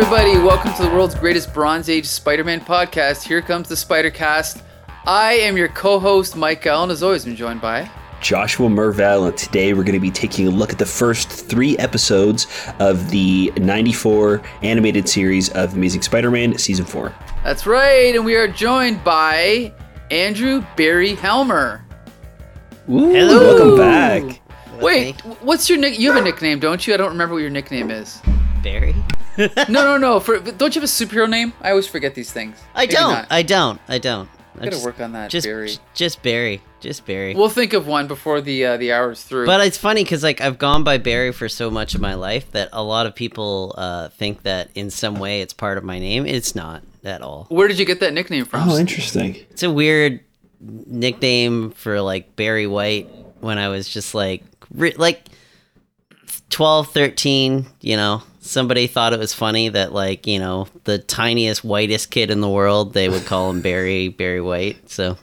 everybody. Welcome to the world's greatest Bronze Age Spider Man podcast. Here comes the Spider Cast. I am your co host, Mike Allen. As always, I'm joined by. Joshua Merval, and today we're going to be taking a look at the first three episodes of the 94 animated series of Amazing Spider Man Season 4. That's right, and we are joined by Andrew Barry Helmer. Ooh, Hello. Welcome back. Wait, what's your nick? You have a nickname, don't you? I don't remember what your nickname is. Barry? No, no, no. For don't you have a superhero name? I always forget these things. I Maybe don't. not. I don't. I don't. I gotta just- work on that, Just Barry. just Barry. Just Barry. We'll think of one before the uh, the hour's through. but it's funny because like I've gone by Barry for so much of my life that a lot of people uh, think that in some way it's part of my name. It's not at all. where did you get that nickname from? Oh, interesting. It's a weird nickname for like Barry White when I was just like re- like 12, 13, you know. Somebody thought it was funny that like, you know, the tiniest whitest kid in the world, they would call him Barry Barry White. So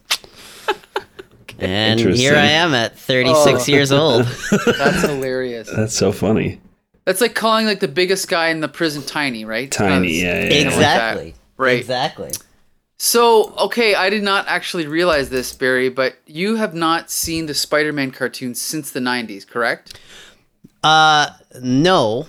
And here I am at 36 Oh. years old. That's hilarious. That's so funny. That's like calling like the biggest guy in the prison tiny, right? Tiny, That's- yeah, yeah. like exactly. Right. Exactly. So, okay, I did not actually realize this, Barry, but you have not seen the Spider-Man cartoons since the '90s, correct? Uh, no,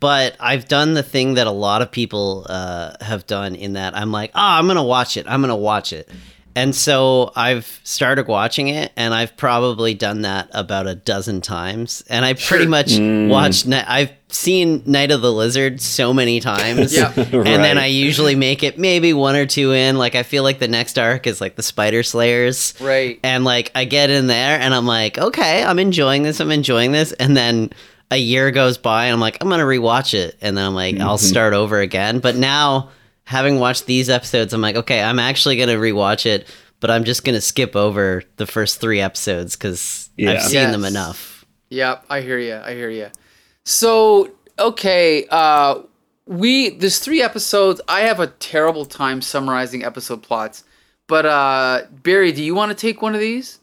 but I've done the thing that a lot of people uh, have done in that I'm like, oh, I'm gonna watch it. I'm gonna watch it. And so I've started watching it, and I've probably done that about a dozen times. And I pretty Sure. much watched. Ni- I've seen Night of the Lizard so many times, Yeah. and then I usually make it maybe one or two in. Like I feel like the next arc is like the Spider Slayers, Right. and like I get in there and I'm like, okay, I'm enjoying this, I'm enjoying this, and then a year goes by and I'm like, I'm gonna rewatch it, and then I'm like, I'll start over again. But now, having watched these episodes, I'm like, okay, I'm actually gonna rewatch it, but I'm just gonna skip over the first three episodes because Yeah. I've seen them enough. Yeah, I hear you. I hear you. So, okay, uh, we there's three episodes. I have a terrible time summarizing episode plots, but uh, Barry, do you want to take one of these?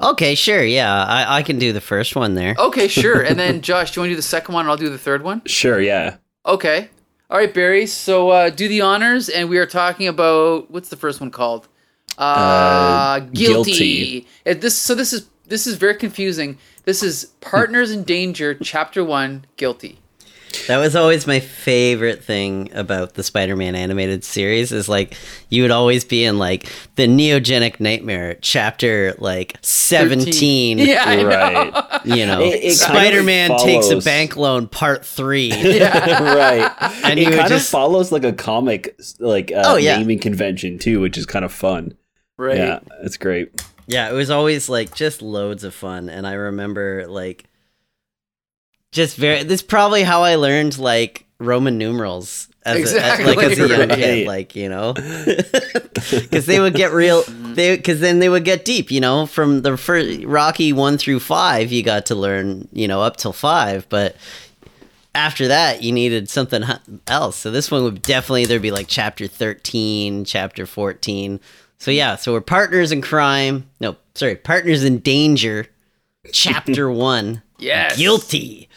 Okay, sure, yeah, I, I can do the first one there. Okay, sure. and then Josh, do you want to do the second one? and I'll do the third one. Sure, yeah. Okay. All right, Barry. So uh, do the honors, and we are talking about what's the first one called? Uh, Uh, guilty. Guilty. This so this is this is very confusing. This is Partners in Danger, Chapter One, Guilty. That was always my favorite thing about the Spider-Man animated series is like you would always be in like the Neogenic Nightmare chapter like 17. Yeah, I know. Right. You know, It- it kind of Spider-Man takes a bank loan part 3. right. And it you kind just- of follows like a comic like uh, Oh, yeah. naming convention too, which is kind of fun. Right. Yeah, it's great. yeah, it was always like just loads of fun and I remember like just very this is probably how I learned like Roman numerals as Exactly. a, like as a young Right. kid, like you know, because they would get real. They because then they would get deep. You know, from the first Rocky one through five, you got to learn. You know, up till five, but after that, you needed something else. So this one would definitely either be like chapter thirteen, chapter fourteen. So yeah, so we're partners in crime. No, sorry, partners in danger. Chapter one Yes. guilty.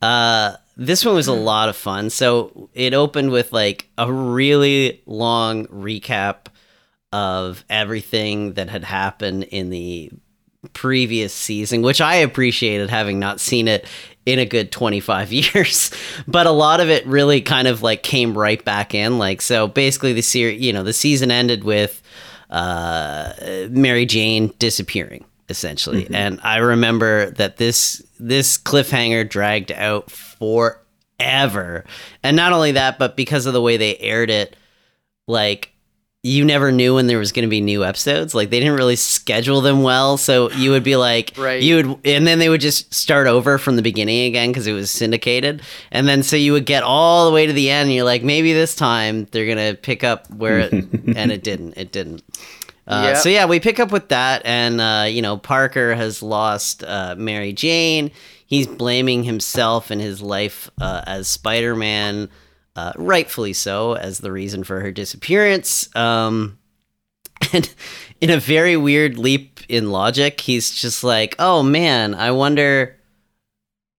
Uh, this one was a lot of fun. So it opened with like a really long recap of everything that had happened in the previous season, which I appreciated having not seen it in a good 25 years. But a lot of it really kind of like came right back in. Like, so basically the series, you know, the season ended with uh, Mary Jane disappearing essentially. And I remember that this this cliffhanger dragged out forever. And not only that, but because of the way they aired it, like you never knew when there was going to be new episodes. Like they didn't really schedule them well, so you would be like, Right. You would, and then they would just start over from the beginning again because it was syndicated, and then so you would get all the way to the end. And you're like, maybe this time they're gonna pick up where, it, and it didn't. It didn't. Uh, Yep. So yeah, we pick up with that, and uh, you know, Parker has lost uh, Mary Jane. He's blaming himself and his life uh, as Spider-Man, uh, rightfully so, as the reason for her disappearance. Um, and in a very weird leap in logic, he's just like, "Oh man, I wonder,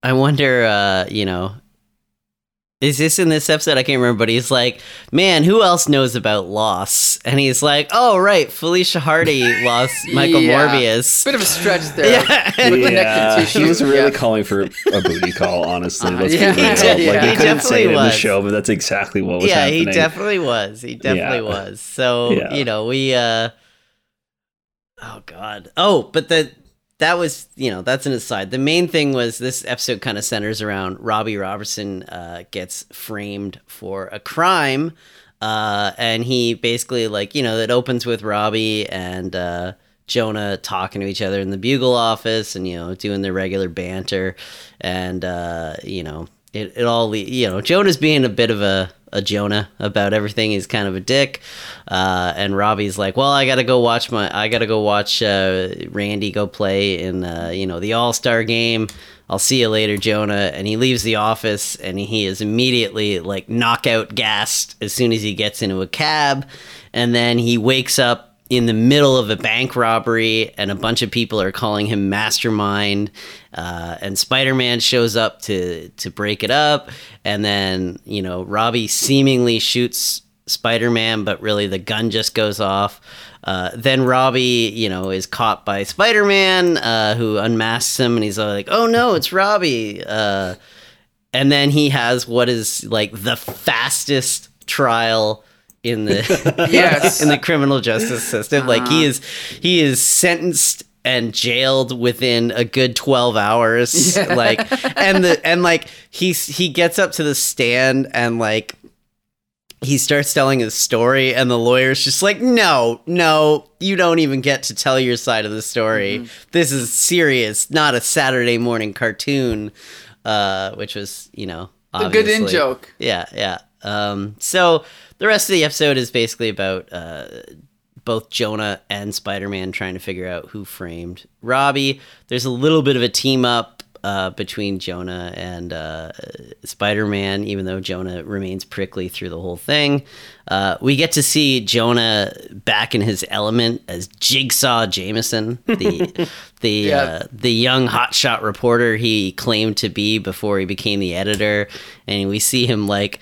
I wonder, uh, you know." Is this in this episode? I can't remember, but he's like, man, who else knows about loss? And he's like, oh, right, Felicia Hardy lost Michael Yeah. Morbius. Bit of a stretch there. Yeah. Yeah, he was really yeah. calling for a booty call. Honestly, Uh, let's yeah, be real. he Like yeah. He couldn't say it in the definitely was. show, but that's exactly what was yeah, happening. he definitely was. He definitely Yeah. was. So, Yeah. you know, we uh Oh god. Oh, but the that was, you know, that's an aside. The main thing was this episode kind of centers around Robbie Robertson uh gets framed for a crime. Uh and he basically like, you know, it opens with Robbie and uh Jonah talking to each other in the bugle office and you know doing their regular banter and uh you know it, it all you know Jonah's being a bit of a, a Jonah about everything. He's kind of a dick. Uh and Robbie's like well I got to go watch my I got to go watch uh Randy go play in uh you know the All-Star game. I'll see you later Jonah. And he leaves the office and he is immediately like knockout gassed as soon as he gets into a cab. And then he wakes up in the middle of a bank robbery and a bunch of people are calling him mastermind uh, and spider-man shows up to to break it up. And then you know robbie seemingly shoots spider-man but really the gun just goes off. Uh, then robbie you know is caught by spider-man uh, who unmasks him and he's like oh no it's robbie. Uh, and then he has what is like the fastest trial in the Yes. in the criminal justice system. Like Uh-huh. he is he is sentenced and jailed within a good 12 hours Yeah. like and the and like he's he gets up to the stand and like he starts telling his story and the lawyer's just like no no you don't even get to tell your side of the story Mm-hmm. this is serious not a saturday morning cartoon uh which was you know A good in joke. yeah, yeah. Um, so the rest of the episode is basically about uh, both Jonah and Spider Man trying to figure out who framed Robbie. There's a little bit of a team up uh, between Jonah and uh, Spider Man, even though Jonah remains prickly through the whole thing. Uh, we get to see Jonah back in his element as Jigsaw Jameson, the the Yeah. uh, the young hotshot reporter he claimed to be before he became the editor, and we see him like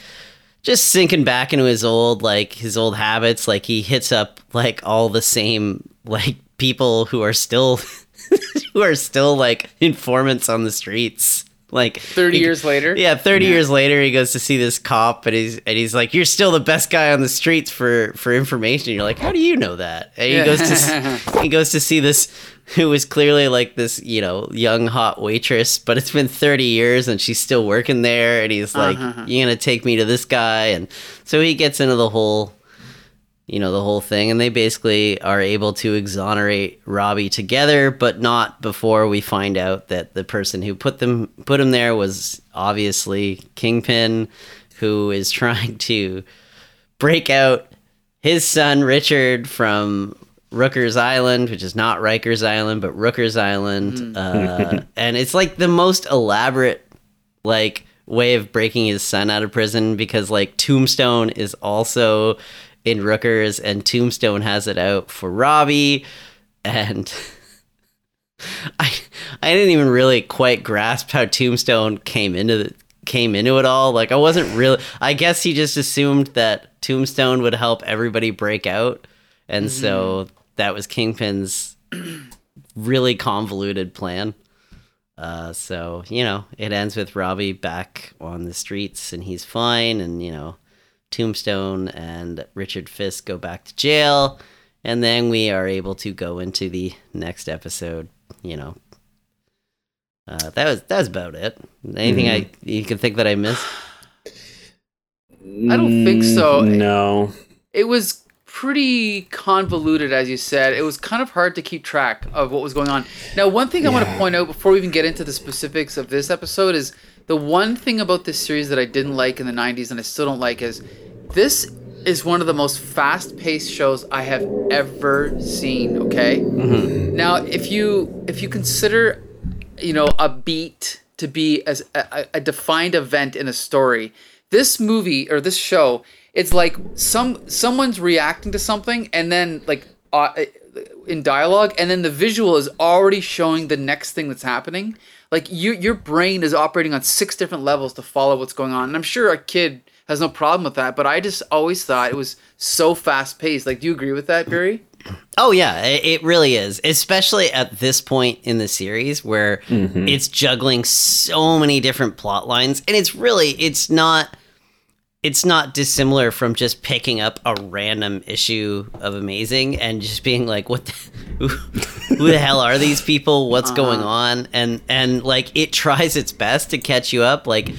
just sinking back into his old like his old habits. Like he hits up like all the same like people who are still who are still like informants on the streets. Like 30 he- years later. yeah, thirty years later, he goes to see this cop, and he's and he's like, "You're still the best guy on the streets for for information." You're like, "How do you know that?" And he Yeah. goes to he goes to see this who was clearly like this, you know, young hot waitress, but it's been thirty years and she's still working there, and he's like, Uh-huh. "You're gonna take me to this guy," and so he gets into the whole you know the whole thing and they basically are able to exonerate Robbie together but not before we find out that the person who put them put him there was obviously Kingpin who is trying to break out his son Richard from Rooker's Island which is not Riker's Island but Rooker's Island uh, and it's like the most elaborate like way of breaking his son out of prison because like Tombstone is also in Rookers and Tombstone has it out for Robbie and I I didn't even really quite grasp how Tombstone came into the came into it all. Like I wasn't really I guess he just assumed that Tombstone would help everybody break out and so that was Kingpin's really convoluted plan. Uh, so you know, it ends with Robbie back on the streets and he's fine, and you know, Tombstone and Richard Fisk go back to jail, and then we are able to go into the next episode. You know, uh, that was that's about it. Anything I you can think that I missed? I don't think so. Mm, No. It was pretty convoluted, as you said. It was kind of hard to keep track of what was going on. Now, one thing I want to point out before we even get into the specifics of this episode is the one thing about this series that I didn't like in the 90s and I still don't like is this is one of the most fast-paced shows I have ever seen, okay? Mm-hmm. Now, if you if you consider, you know, a beat to be as a, a- a defined event in a story, this movie or this show, it's like some someone's reacting to something and then like uh, in dialogue, and then the visual is already showing the next thing that's happening. like you your brain is operating on six different levels to follow what's going on. And I'm sure a kid has no problem with that, but I just always thought it was so fast paced. Like, do you agree with that, Barry? Oh yeah, it, it really is, especially at this point in the series where it's juggling so many different plot lines, and it's really it's not it's not dissimilar from just picking up a random issue of Amazing and just being like, "What? The, who, who the hell are these people? What's uh-huh. going on?" And and like it tries its best to catch you up. Like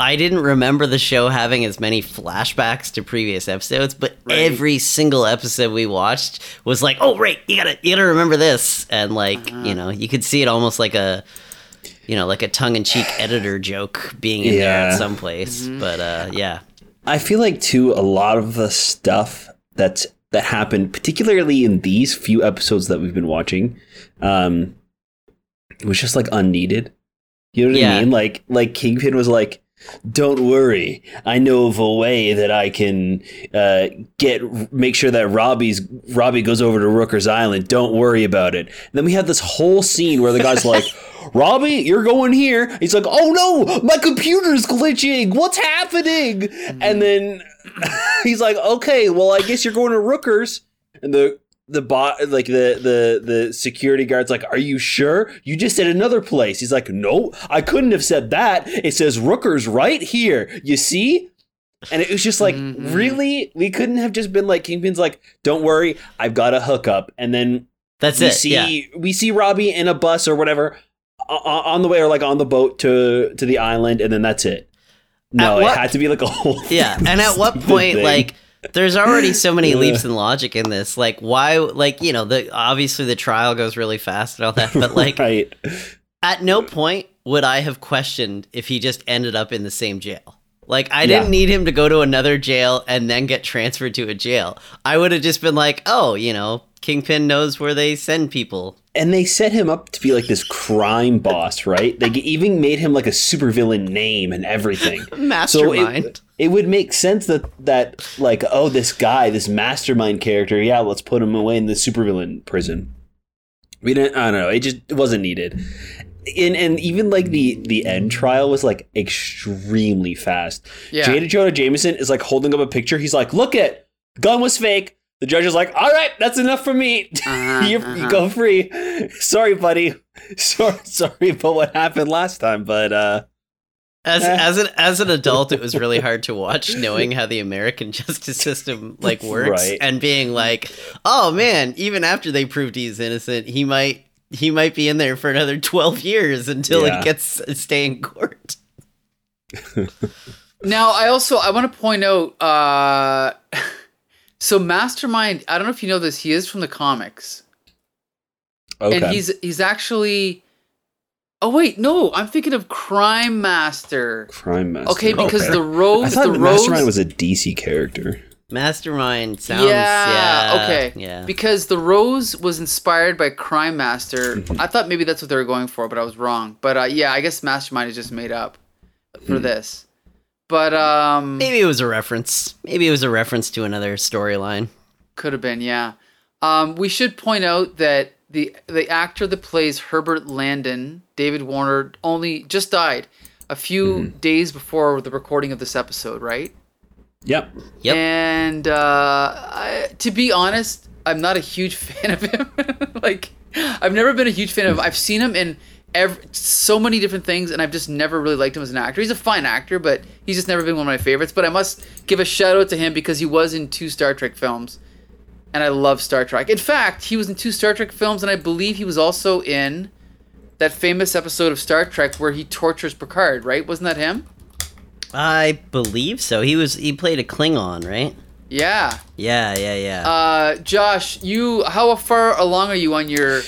I didn't remember the show having as many flashbacks to previous episodes, but every single episode we watched was like, "Oh, right, you gotta you gotta remember this," and like uh-huh. you know, you could see it almost like a you know like a tongue in cheek editor joke being in there at some place. Mm-hmm. But uh, yeah. I feel like too a lot of the stuff that's that happened, particularly in these few episodes that we've been watching, um, was just like unneeded. You know what Yeah. I mean? Like like Kingpin was like, "Don't worry, I know of a way that I can uh, get make sure that Robbie's Robbie goes over to Rooker's Island. Don't worry about it." And then we had this whole scene where the guy's like. Robbie, you're going here. He's like, oh no, my computer's glitching. What's happening? And then he's like, okay, well, I guess you're going to Rookers. And the the bot, like the the the security guard's like, are you sure? You just said another place. He's like, no, I couldn't have said that. It says Rookers right here. You see? And it was just like, Mhm. really? We couldn't have just been like, Kingpin's like, don't worry, I've got a hookup. And then That's we it. see yeah. we see Robbie in a bus or whatever on the way or like on the boat to to the island, and then that's it. No, At it had to be like a whole. Yeah, and at what point, thing. like, there's already so many Yeah. leaps in logic in this. Like, why? Like, you know, the obviously the trial goes really fast and all that, but like, right, at no point would I have questioned if he just ended up in the same jail. Like, I didn't need him to go to another jail and then get transferred to a jail. I would have just been like, oh, you know, Kingpin knows where they send people. And they set him up to be like this crime boss, right? They even made him like a supervillain name and everything. Mastermind. it, it would make sense that that like oh this guy this mastermind character yeah let's put him away in the supervillain prison we didn't i don't know it just it wasn't needed and and even like the the end trial was like extremely fast Yeah. jada jonah jameson is like holding up a picture he's like look at gun was fake the judge is like all right that's enough for me Uh-huh, you uh-huh. go free sorry buddy sorry sorry about what happened last time but uh As Eh. as an as an adult, it was really hard to watch, knowing how the American justice system like works, Right. and being like, "Oh man, even after they proved he's innocent, he might he might be in there for another twelve years until Yeah. he gets a stay in court." Now, I also I want to point out. Uh, so, Mastermind. I don't know if you know this. He is from the comics, okay and he's he's actually. Oh wait, no, I'm thinking of Crime Master. crime master Okay, because Okay. the I rose, thought the the rose. Mastermind was a DC character. Mastermind sounds yeah, yeah, okay. yeah. Because the rose was inspired by Crime Master. Mm-hmm. I thought maybe that's what they were going for, but I was wrong. But uh, yeah, I guess Mastermind is just made up for Hmm. this. But um, Maybe it was a reference. Maybe it was a reference to another storyline. Could have been, yeah. Um, we should point out that the the actor that plays Herbert Landon, David Warner, only just died a few Mm-hmm. days before the recording of this episode, right? Yep. Yep. And uh, I, to be honest, I'm not a huge fan of him. like, I've never been a huge fan of. I've seen him in ev- so many different things, and I've just never really liked him as an actor. He's a fine actor, but he's just never been one of my favorites. But I must give a shout out to him because he was in two Star Trek films, and I love Star Trek. In fact, he was in two Star Trek films, and I believe he was also in that famous episode of Star Trek where he tortures Picard. Right? Wasn't that him? I believe so. He was he played a Klingon, right? Yeah. Yeah, yeah, yeah. Uh, Josh, you how far along are you on your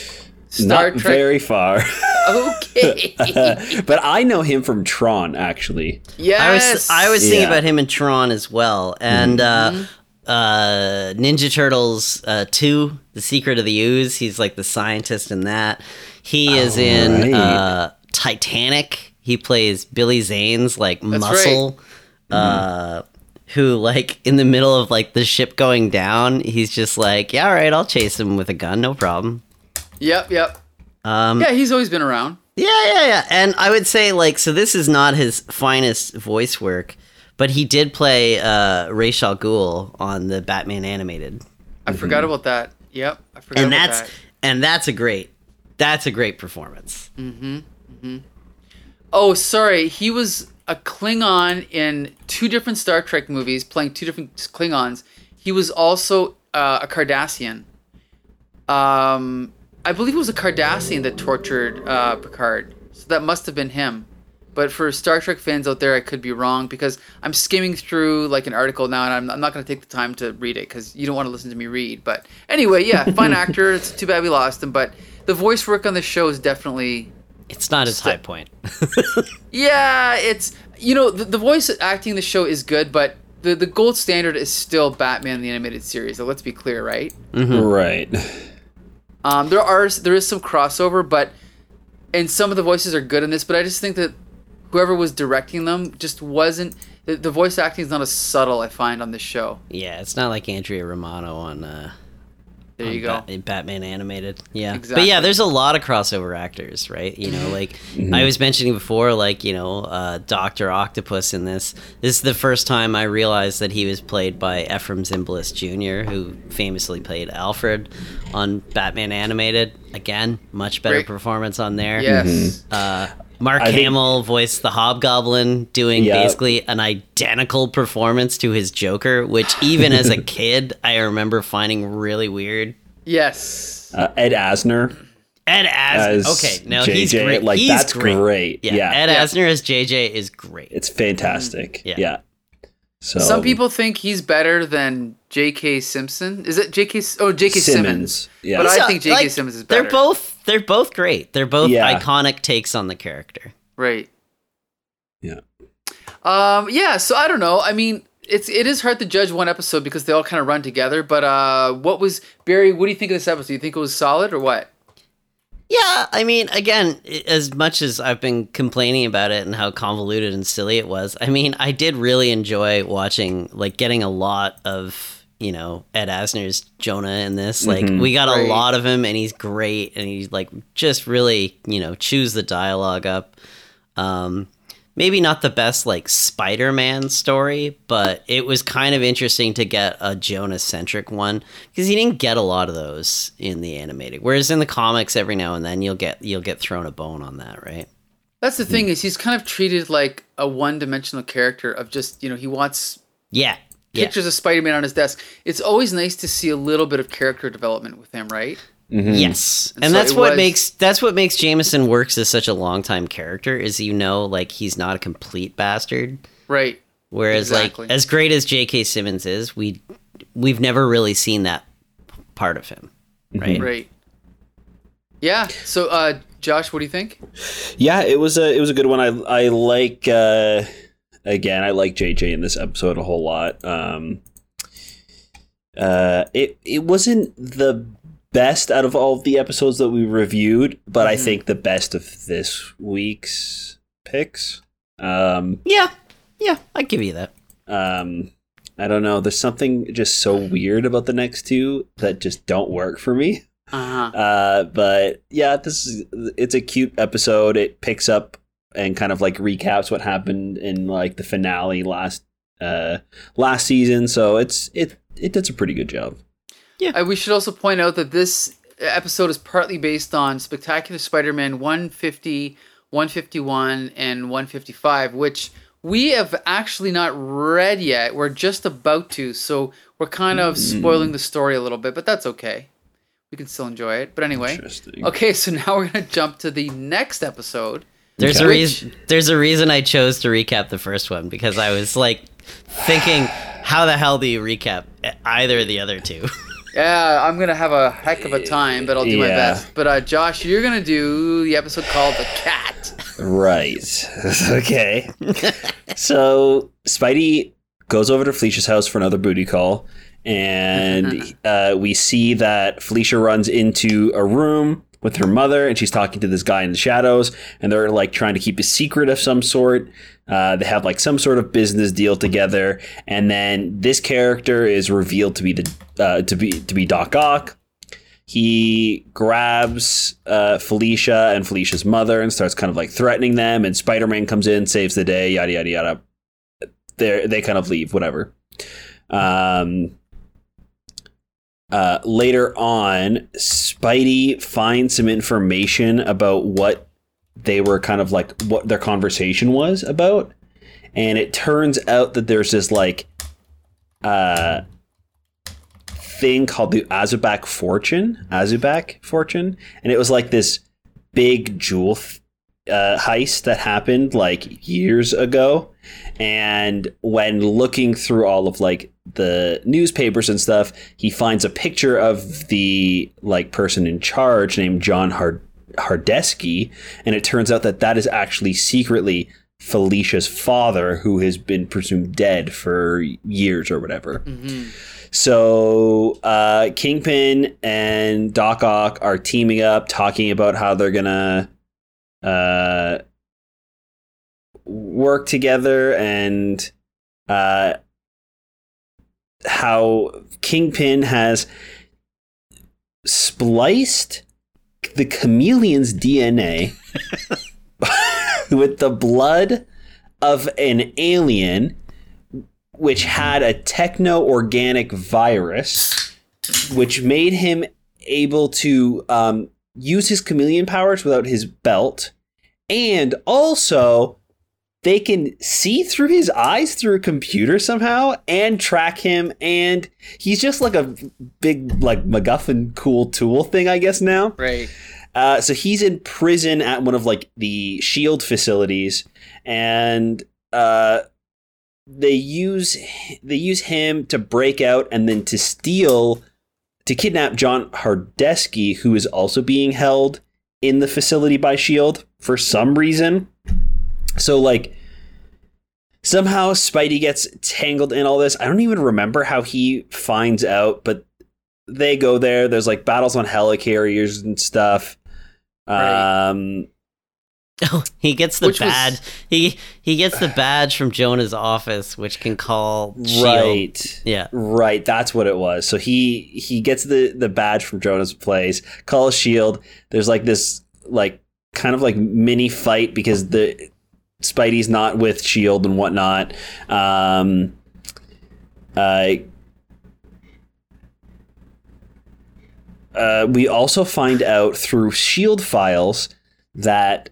Star Not Trek? very far. Okay. but I know him from Tron, actually. yes. I was I was thinking Yeah. about him in Tron as well, and Mm-hmm. uh, uh, Ninja Turtles uh, two, The Secret of the Ooze. He's like the scientist in that. He is in right. uh, Titanic. He plays Billy Zane's like muscle. Uh, who like in the middle of like the ship going down, he's just like, yeah, all right, I'll chase him with a gun, no problem. Yep. Yep. Um, Yeah, he's always been around. Yeah, yeah, yeah. And I would say like so this is not his finest voice work, but he did play uh Ra's al Ghul on the Batman animated. I forgot about that. Yep, I forgot And about that's that. and that's a great that's a great performance. Oh, sorry. He was a Klingon in two different Star Trek movies, playing two different Klingons. He was also uh, a Cardassian. Um, I believe it was a Cardassian that tortured uh, Picard. So that must have been him. But for Star Trek fans out there, I could be wrong because I'm skimming through like an article now, and I'm, I'm not going to take the time to read it because you don't want to listen to me read. But anyway, yeah, fine actor. It's too bad we lost him, but the voice work on the show is definitely It's not his Sta- high point. yeah, it's you know the, the voice acting in the show is good, but the the gold standard is still Batman the animated series. So let's be clear, right? Right. Um, there are there is some crossover, but and some of the voices are good in this. But I just think that whoever was directing them just wasn't. The, the voice acting is not as subtle. I find on this show. yeah, it's not like Andrea Romano on uh There you go. Bat- in Batman animated. Yeah. Exactly. But yeah, there's a lot of crossover actors, right? You know, like I was mentioning before, like, you know, uh, Dr. Octopus in this. This is the first time I realized that he was played by Efrem Zimbalist Jr., who famously played Alfred on Batman animated. Again, much better Great. performance on there. Yes. Uh, Mark I think- Hamill voiced the Hobgoblin, doing Yeah. basically an identical performance to his Joker, which even as a kid I remember finding really weird. Yes. Uh, Ed Asner Ed Asner, as okay, no, JJ, he's great. like he's that's great. great. Yeah, Yeah, Ed Yeah. Asner as JJ is great. it's fantastic. Yeah. Yeah. So Some people think he's better than J.K. Simpson. Is it J.K. S- Oh, J.K. Simmons. Simmons. Yeah. But So, I think J.K. like, Simmons is better. They're both they're both great. They're both Yeah. iconic takes on the character. Right. Yeah. Um. Yeah. So I don't know. I mean, it's it is hard to judge one episode because they all kind of run together. But uh, what was Barry? What do you think of this episode? Do you think it was solid or what? Yeah, I mean, again, as much as I've been complaining about it and how convoluted and silly it was, I mean, I did really enjoy watching, like, getting a lot of, you know, Ed Asner's Jonah in this. Like, we got a lot of him, and he's great, and he's, like, just really, you know, chews the dialogue up. Um, maybe not the best, like, Spider Man story, but it was kind of interesting to get a Jonah centric one because you didn't get a lot of those in the animated. Whereas in the comics, every now and then you'll get you'll get thrown a bone on that, right? That's the Hmm. thing is he's kind of treated like a one-dimensional character of just you know he wants Yeah, yeah, pictures of Spider-Man on his desk. It's always nice to see a little bit of character development with him, right? yes, and, so that's what was- makes that's what makes Jameson works as such a long time character. Is you know like he's not a complete bastard. Right. Whereas Exactly. like as great as J.K. Simmons is, we we've never really seen that part of him, right? Right. Yeah. So, uh, Josh, what do you think? Yeah, it was a it was a good one. I I like uh again, I like JJ in this episode a whole lot. Um uh it it wasn't the best out of all of the episodes that we reviewed, but I Mhm. think the best of this week's picks. Um Yeah, yeah, I give you that. um I don't know, there's something just so weird about the next two that just don't work for me. Uh-huh. Uh, but yeah, this is it's a cute episode. It picks up and kind of like recaps what happened in like the finale last uh last season. So it's it it does a pretty good job. Yeah. Uh, we should also point out that this episode is partly based on Spectacular Spider-Man 150, 151, and 155, which we have actually not read yet. We're just about to, so we're kind of spoiling the story a little bit, but that's okay. We can still enjoy it. But anyway, okay, so now we're gonna jump to the next episode. There's Okay. a reason. There's a reason I chose to recap the first one because I was like thinking, how the hell do you recap either of the other two? Yeah, I'm gonna have a heck of a time, but I'll do my best. But uh, Josh, you're gonna do the episode called "The Cat." Right. okay. so Spidey goes over to Felicia's house for another booty call, and uh, we see that Felicia runs into a room with her mother, and she's talking to this guy in the shadows, and they're like trying to keep a secret of some sort. Uh, they have like some sort of business deal together, and then this character is revealed to be the uh, to be to be Doc Ock. he grabs uh, Felicia and Felicia's mother and starts kind of like threatening them. And Spider Man comes in, saves the day, yada yada yada. They they kind of leave, whatever. Um, uh, later on, Spidey finds some information about what they were kind of like what their conversation was about, and it turns out that there's this like uh thing called the Azubak Fortune, Azubak Fortune, and it was like this big jewel th- uh, heist that happened like years ago. And when looking through all of like the newspapers and stuff, he finds a picture of the like person in charge named John Hard- Hardesky, and it turns out that that is actually secretly Felicia's father, who has been presumed dead for years or whatever. Mm-hmm. So uh, Kingpin and Doc Ock are teaming up, talking about how they're gonna uh, work together and uh, how Kingpin has spliced the chameleon's DNA with the blood of an alien which had a techno organic virus, which made him able to um, use his chameleon powers without his belt. And also, they can see through his eyes through a computer somehow and track him. And he's just like a big, like, MacGuffin cool tool thing, I guess, now. Right. Uh, so he's in prison at one of like the shield facilities, and uh, they use they use him to break out and then to steal to kidnap John Hardesky, who is also being held in the facility by Shield for some reason. So like somehow Spidey gets tangled in all this. I don't even remember how he finds out, but they go there. There's like battles on helicarriers and stuff. Right. Um, Oh, he gets the Which was- badge. He he gets the badge from Jonah's office, which can call Shield. right. Yeah. Right, that's what it was. So he he gets the the badge from Jonah's place, calls Shield. There's like this like kind of like mini fight because the Spidey's not with Shield and whatnot. Um, uh, uh, we also find out through Shield files that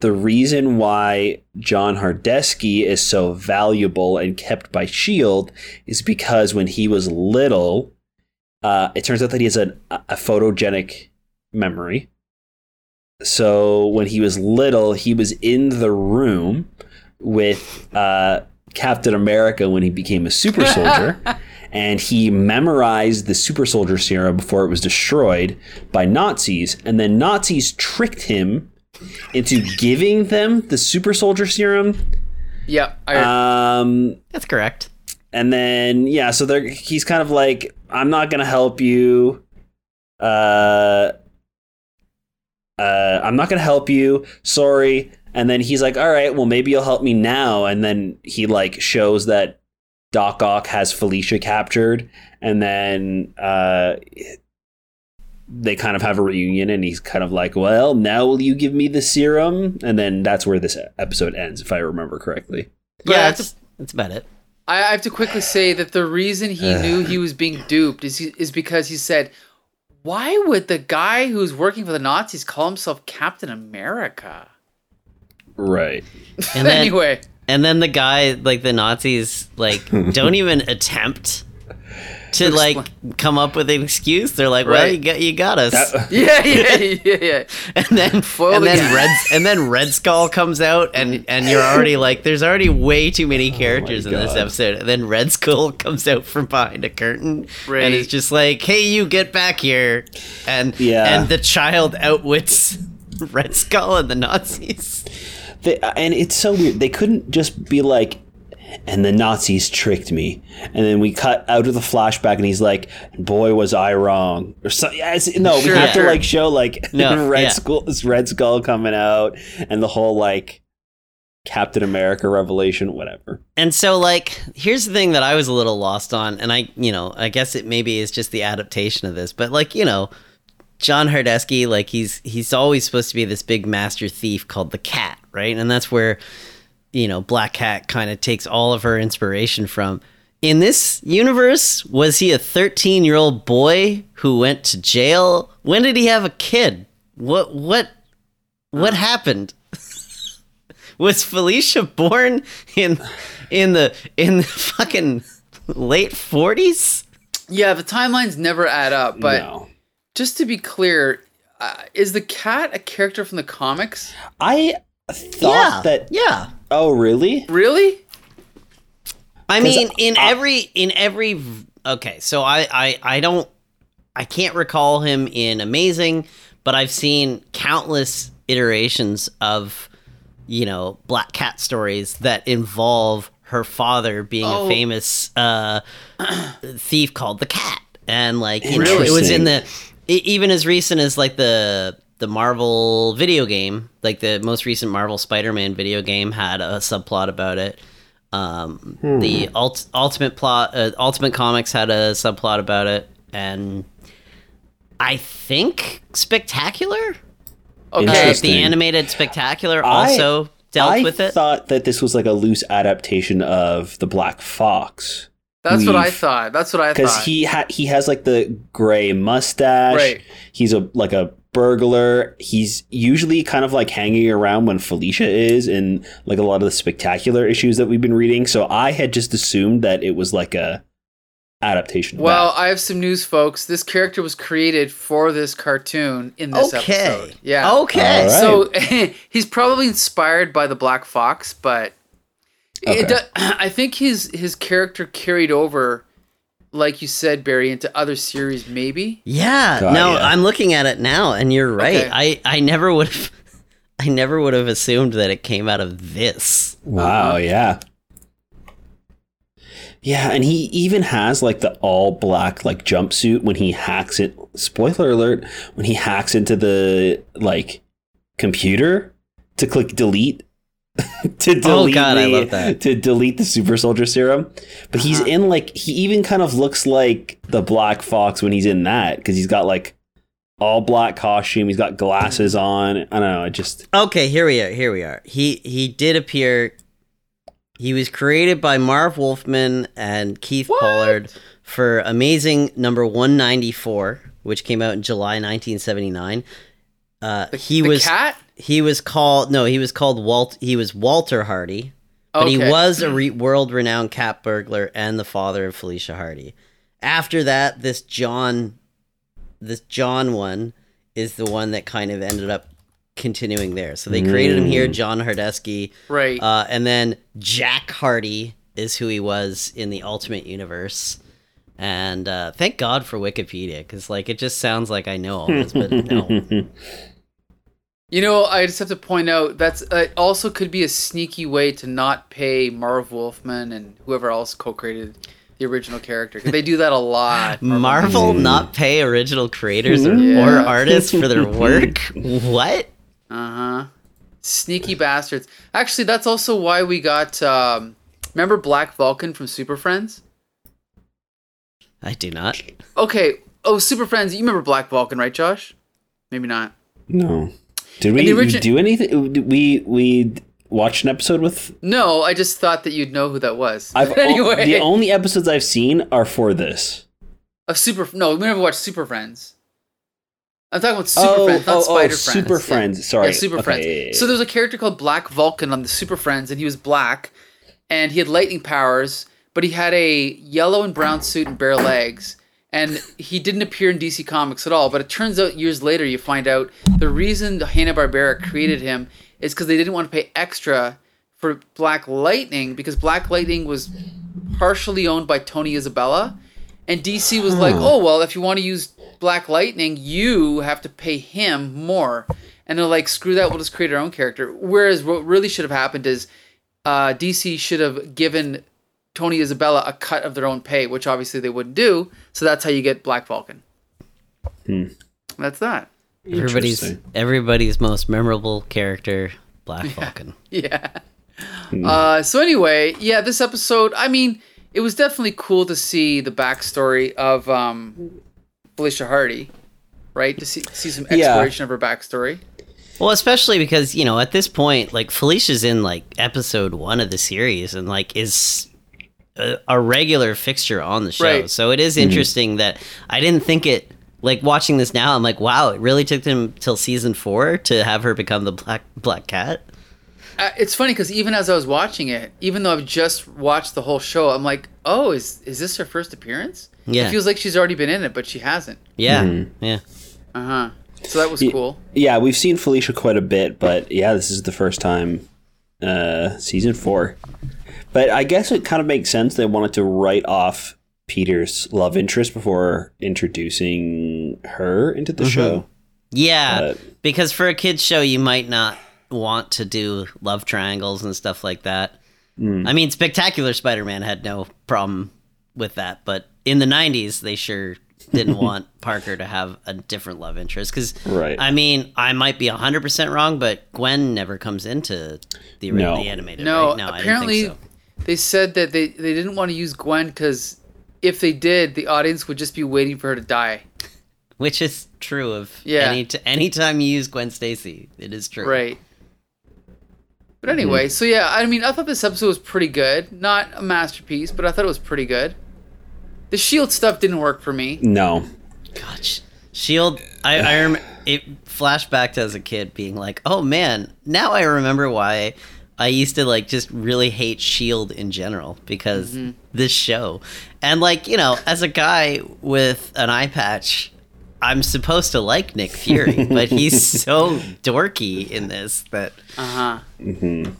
the reason why John Hardesky is so valuable and kept by Shield is because when he was little, uh, it turns out that he has a, a photogenic memory. So when he was little, he was in the room with uh, Captain America when he became a super soldier. and he memorized the super soldier serum before it was destroyed by Nazis. And then Nazis tricked him into giving them the super soldier serum. Yeah. I, Um, That's correct. and then yeah, so they're he's kind of like, I'm not gonna help you. Uh, uh, I'm not gonna help you. Sorry. And then he's like, all right, well maybe you'll help me now. And then he like shows that Doc Ock has Felicia captured, and then uh, they kind of have a reunion, and he's kind of like, well, now will you give me the serum? And then that's where this episode ends, if I remember correctly. But yeah, that's, that's about it. I have to quickly say that the reason he knew he was being duped is he, is because he said, "Why would the guy who's working for the Nazis call himself Captain America?" Right. And then anyway, and then the guy, like the Nazis, like don't even attempt to like come up with an excuse. They're like, "Well, Right. you got you got us." That- yeah, yeah, yeah, yeah. and then Foil and the then guy. Red and then Red Skull comes out and and you're already like there's already way too many oh characters in this episode. And then Red Skull comes out from behind a curtain Right. and it's just like, "Hey, you get back here." And Yeah. and the child outwits Red Skull and the Nazis. They, and it's so weird. They couldn't just be like, and the Nazis tricked me. And then we cut out of the flashback, and he's like, "Boy, was I wrong." Or so, yeah, it's- no, Sure, we have sure. to like show like No, Red yeah. Skull, this Red Skull coming out, and the whole like Captain America revelation, whatever. And so, like, here's the thing that I was a little lost on, and I, you know, I guess it maybe is just the adaptation of this, but like, you know, John Hardesky, like he's he's always supposed to be this big master thief called the Cat, right? And that's where you know Black Cat kind of takes all of her inspiration from. In this universe, was he a 13 year old boy who went to jail? When did he have a kid? What what what happened? was Felicia born in in the in the fucking late 40s? Yeah, the timelines never add up. But no. just to be clear, uh, is the cat a character from the comics? I thought that. yeah. Oh, really? Really? I mean, in I- every in every okay, so I I I don't I can't recall him in Amazing, but I've seen countless iterations of you know Black Cat stories that involve her father being Oh. a famous uh, thief called the Cat, and like you know, it was in the even as recent as like the the Marvel video game, like the most recent Marvel Spider-Man video game had a subplot about it. Um, The ult- Ultimate plot, uh, Ultimate Comics had a subplot about it, and I think Spectacular, Okay. uh, the animated Spectacular, I- also dealt I with it. I thought that this was like a loose adaptation of the Black Fox That's what I thought. That's what I because thought. he ha- he has like the gray mustache. Right. He's a like a burglar. He's usually kind of like hanging around when Felicia is in like a lot of the spectacular issues that we've been reading. So I had just assumed that it was like a adaptation. Of well, that. I have some news, folks. This character was created for this cartoon in this okay, episode. Yeah. okay. All right. So he's probably inspired by the Black Fox, but Okay. it do, I think his his character carried over, like you said, Barry, into other series. Maybe. Yeah, God, no, yeah. I'm looking at it now, and you're right. Okay. I I never would have. I never would have assumed that it came out of this. Wow, yeah. Yeah, and he even has like the all black like jumpsuit when he hacks it. Spoiler alert, when he hacks into the like computer to click delete to delete Oh, God, I the, love that. to delete the super soldier serum. But he's Uh-huh. in like he even kind of looks like the Black Fox when he's in that cuz he's got like all black costume, he's got glasses on. I don't know, I just Okay, here we are. Here we are. He he did appear. He was created by Marv Wolfman and Keith What? Pollard for Amazing Number One Ninety Four, which came out in July nineteen seventy nine. Uh, he the was cat. he was called no he was called Walt he was Walter Hardy, but he was a re- world renowned cat burglar and the father of Felicia Hardy. After that, this John, this John one is the one that kind of ended up continuing there. So they created him here, John Hardesky, right. uh, and then Jack Hardy is who he was in the Ultimate Universe. And uh, thank God for Wikipedia, because like it just sounds like I know all this, but no. You know, I just have to point out that's uh, also could be a sneaky way to not pay Marv Wolfman and whoever else co-created the original character. They do that a lot. Marvel not pay original creators or, Yeah. or artists for their work? what? Uh huh. Sneaky bastards. Actually, that's also why we got. Um, remember Black Vulcan from Super Friends? I do not. Okay. Oh, Super Friends. You remember Black Vulcan, right, Josh? Maybe not. No. Did we do anything? We we watched an episode with. No, I just thought that you'd know who that was. I've anyway, the only episodes I've seen are for this. of Super. No, we never watched Super Friends. I'm talking about Super Friends, not oh, oh, oh, Spider Friends. Super Yeah. Friends. Sorry, Yeah, Super Okay, Friends. yeah, yeah, yeah. So there's a character called Black Vulcan on the Super Friends, and he was black, and he had lightning powers, but he had a yellow and brown suit and bare legs, and he didn't appear in DC Comics at all. But it turns out years later, you find out the reason Hanna Barbera created him is because they didn't want to pay extra for Black Lightning because Black Lightning was partially owned by Tony Isabella, and DC was like, "Oh well, if you want to use Black Lightning, you have to pay him more." And they're like, "Screw that, we'll just create our own character." Whereas what really should have happened is uh, DC should have given Tony Isabella a cut of their own pay, which obviously they wouldn't do. So that's how you get Black Vulcan. That's that. Everybody's everybody's most memorable character, Black Falcon. Yeah. Uh, so anyway, yeah, this episode. I mean, it was definitely cool to see the backstory of um, Felicia Hardy, right? To see see some Yeah. exploration of her backstory. Well, especially because you know at this point, like Felicia's in like episode one of the series, and like is a, a regular fixture on the show. Right. So it is interesting that I didn't think it. Like watching this now, I'm like, wow! It really took them till season four to have her become the black black cat. Uh, it's funny because even as I was watching it, even though I've just watched the whole show, I'm like, oh, is is this her first appearance? Yeah. It feels like she's already been in it, but she hasn't. Yeah, yeah. Uh huh. So that was cool. Yeah, we've seen Felicia quite a bit, but yeah, this is the first time uh season 4. But I guess it kind of makes sense they wanted to write off Peter's love interest before introducing her into the mm-hmm. show. Yeah, But- because for a kids show, you might not want to do love triangles and stuff like that. Hmm. I mean, Spectacular Spider-Man had no problem with that, but in the '90s, they sure didn't want Parker to have a different love interest. Because, Right. I mean, I might be hundred percent wrong, but Gwen never comes into the, No. the animated. No, right? no, apparently I didn't think so. They said that they, they didn't want to use Gwen because if they did, the audience would just be waiting for her to die. Which is true of Yeah. any t- anytime you use Gwen Stacy, it is true. Right. But mm-hmm. anyway, so yeah, I mean, I thought this episode was pretty good. Not a masterpiece, but I thought it was pretty good. The shield stuff didn't work for me. No. Gosh, Shield. I I rem- it flashed back to as a kid being like, oh man, now I remember why I used to like just really hate Shield in general because this show, and like you know, as a guy with an eye patch. I'm supposed to like Nick Fury, but he's so dorky in this that Uh huh. Mhm.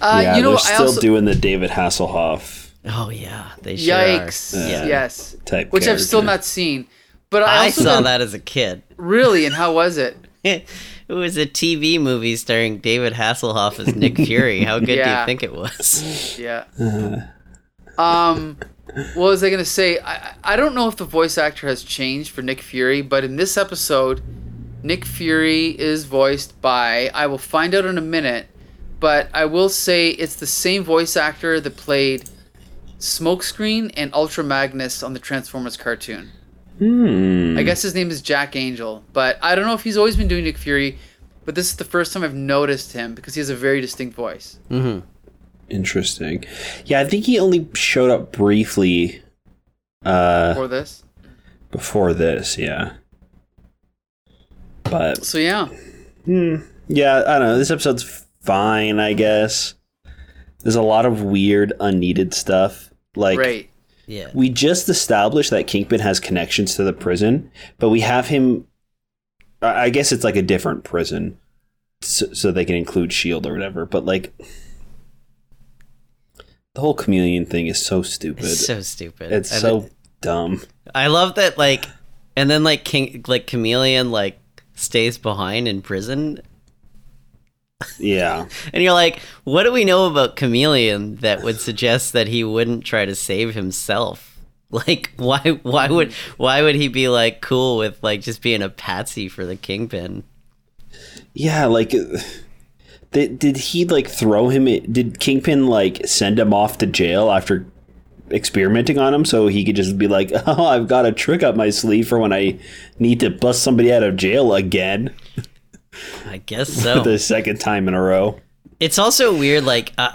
Uh, yeah, you know, they're I still also doing the David Hasselhoff oh yeah, they sure yikes. are. Yeah. Yes. type Which I've still not seen. But I, I saw got- that as a kid. Really, and how was it? it was a TV movie starring David Hasselhoff as Nick Fury. How good do you think it was? Yeah. um, what was I gonna say? I- I don't know if the voice actor has changed for Nick Fury, but in this episode, Nick Fury is voiced by. I will find out in a minute, but I will say it's the same voice actor that played Smokescreen and Ultra Magnus on the Transformers cartoon. Hmm. I guess his name is Jack Angel, but I don't know if he's always been doing Nick Fury. But this is the first time I've noticed him because he has a very distinct voice. hmm Interesting. Yeah, I think he only showed up briefly uh For this, before this, yeah. But so yeah, hmm, yeah, I don't know. This episode's fine, I guess. There's a lot of weird, unneeded stuff. Like great. Yeah. we just established that Kingpin has connections to the prison, but we have him. I guess it's like a different prison, so, so they can include Shield or whatever. But like, the whole chameleon thing is so stupid. It's It's, so stupid. And so dumb. I love that like and then like King like Chameleon like stays behind in prison Yeah, and you're like what do we know about Chameleon that would suggest that he wouldn't try to save himself? Like why why would why would he be like cool with like just being a patsy for the kingpin? yeah. Like, did did he like throw him? Did Kingpin like send him off to jail after experimenting on him so he could just be like, "Oh, I've got a trick up my sleeve for when I need to bust somebody out of jail again." I guess so. the second time in a row. It's also weird, like uh,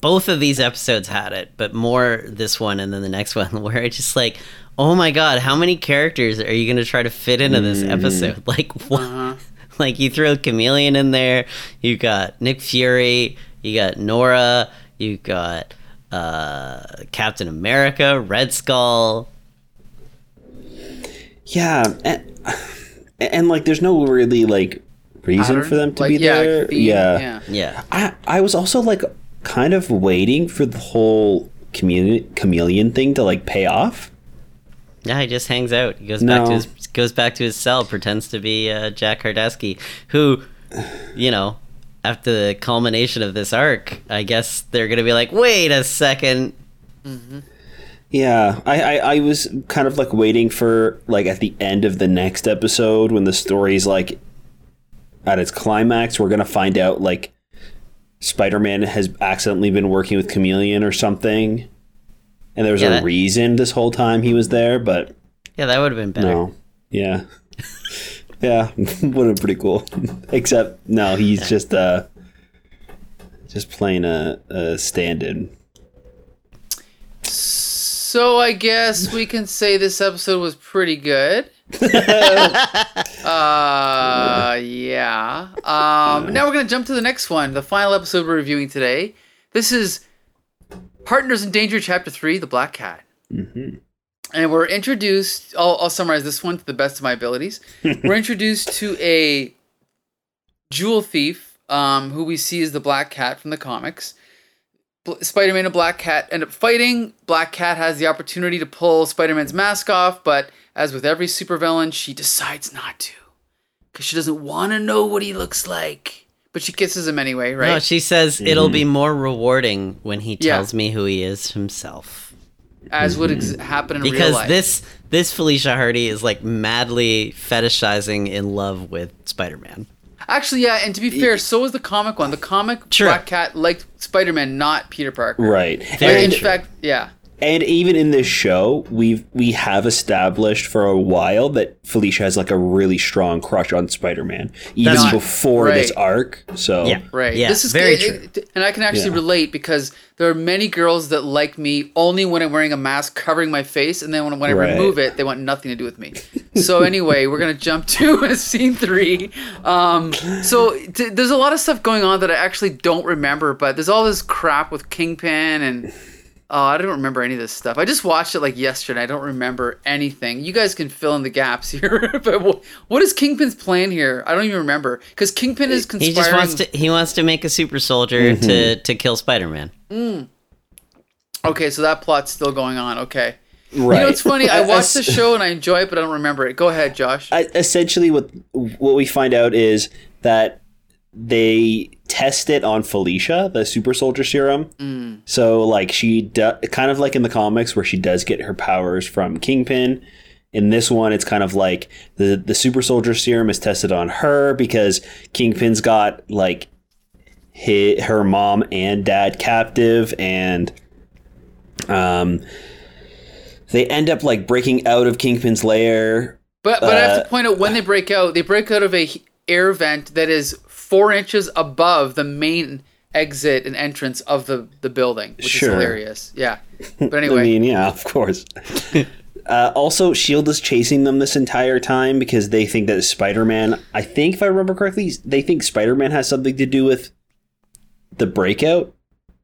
both of these episodes had it, but more this one and then the next one, where it's just like, oh my god, how many characters are you going to try to fit into this episode? Like, what? Uh-huh. Like you throw Chameleon in there, you got Nick Fury, you got Nora, you got uh, Captain America, Red Skull. Yeah, and, and like, there's no really like reason Pattern? for them to Like, be yeah, there. theme, yeah. yeah. Yeah, I I was also like kind of waiting for the whole chameleon chameleon thing to like pay off. yeah, he just hangs out. He goes back to his goes back to his cell, pretends to be uh, Jack Hardesky, who, you know, after the culmination of this arc, I guess they're gonna be like, wait a second, Yeah, I, I I was kind of like waiting for like at the end of the next episode when the story's like at its climax, we're gonna find out like Spider-Man has accidentally been working with Chameleon or something, and there was Yeah, a that- reason this whole time he was there, but yeah, that would have been better. no. Yeah. yeah, would have been pretty cool. Except no, he's just uh just playing a, a stand-in. So I guess we can say this episode was pretty good. Uh, yeah. Um, now we're gonna jump to the next one, the final episode we're reviewing today. This is Partners in Danger, Chapter Three, The Black Cat. Mm-hmm. And we're introduced. I'll, I'll summarize this one to the best of my abilities. we're introduced to a jewel thief, um, who we see as the Black Cat from the comics. Bl- Spider-Man and Black Cat end up fighting. Black Cat has the opportunity to pull Spider-Man's mask off, but as with every supervillain, she decides not to because she doesn't want to know what he looks like. But she kisses him anyway, right? No, she says it'll be mm-hmm. more rewarding when he Yeah. tells me who he is himself. as would ex- mm-hmm. happen in real Because life. this this Felicia Hardy is like madly fetishizing in love with Spider-Man. Actually, yeah, and to be fair, so was the comic one. The comic Sure. Black Cat liked Spider-Man, not Peter Parker. Right. Very in true. fact, yeah. And even in this show, we've we have established for a while that Felicia has like a really strong crush on Spider-Man, even That's- before Right. this arc. So Yeah. Right. Yeah, This is very it- true. it- and I can actually Yeah. relate because there are many girls that like me only when I'm wearing a mask covering my face, and then when, when I Right. remove it, they want nothing to do with me. So anyway, we're gonna jump to scene three. Um, so t- there's a lot of stuff going on that I actually don't remember, but there's all this crap with Kingpin and. Oh, I don't remember any of this stuff. I just watched it like yesterday. I don't remember anything. You guys can fill in the gaps here. but what, what is Kingpin's plan here? I don't even remember because Kingpin is conspiring. He just wants to he wants to make a super soldier mm-hmm. to to kill Spider-Man. Mm. Okay, so that plot's still going on. Okay. right. You know, it's funny. I watched the show and I enjoy it, but I don't remember it. Go ahead, Josh. I- essentially what what we find out is that they test it on Felicia, the super soldier serum. Mm. So like she do, kind of like in the comics where she does get her powers from Kingpin. In this one, it's kind of like the the super soldier serum is tested on her because Kingpin's got like her mom and dad captive, and um, they end up like breaking out of Kingpin's lair. But but I have uh, to point out when they break out, they break out of a air vent that is four inches above the main exit and entrance of the the building, which Sure. is hilarious. Yeah. But anyway, I mean, yeah, of course. uh, also, Shield is chasing them this entire time because they think that Spider-Man. I think, if I remember correctly, they think Spider-Man has something to do with the breakout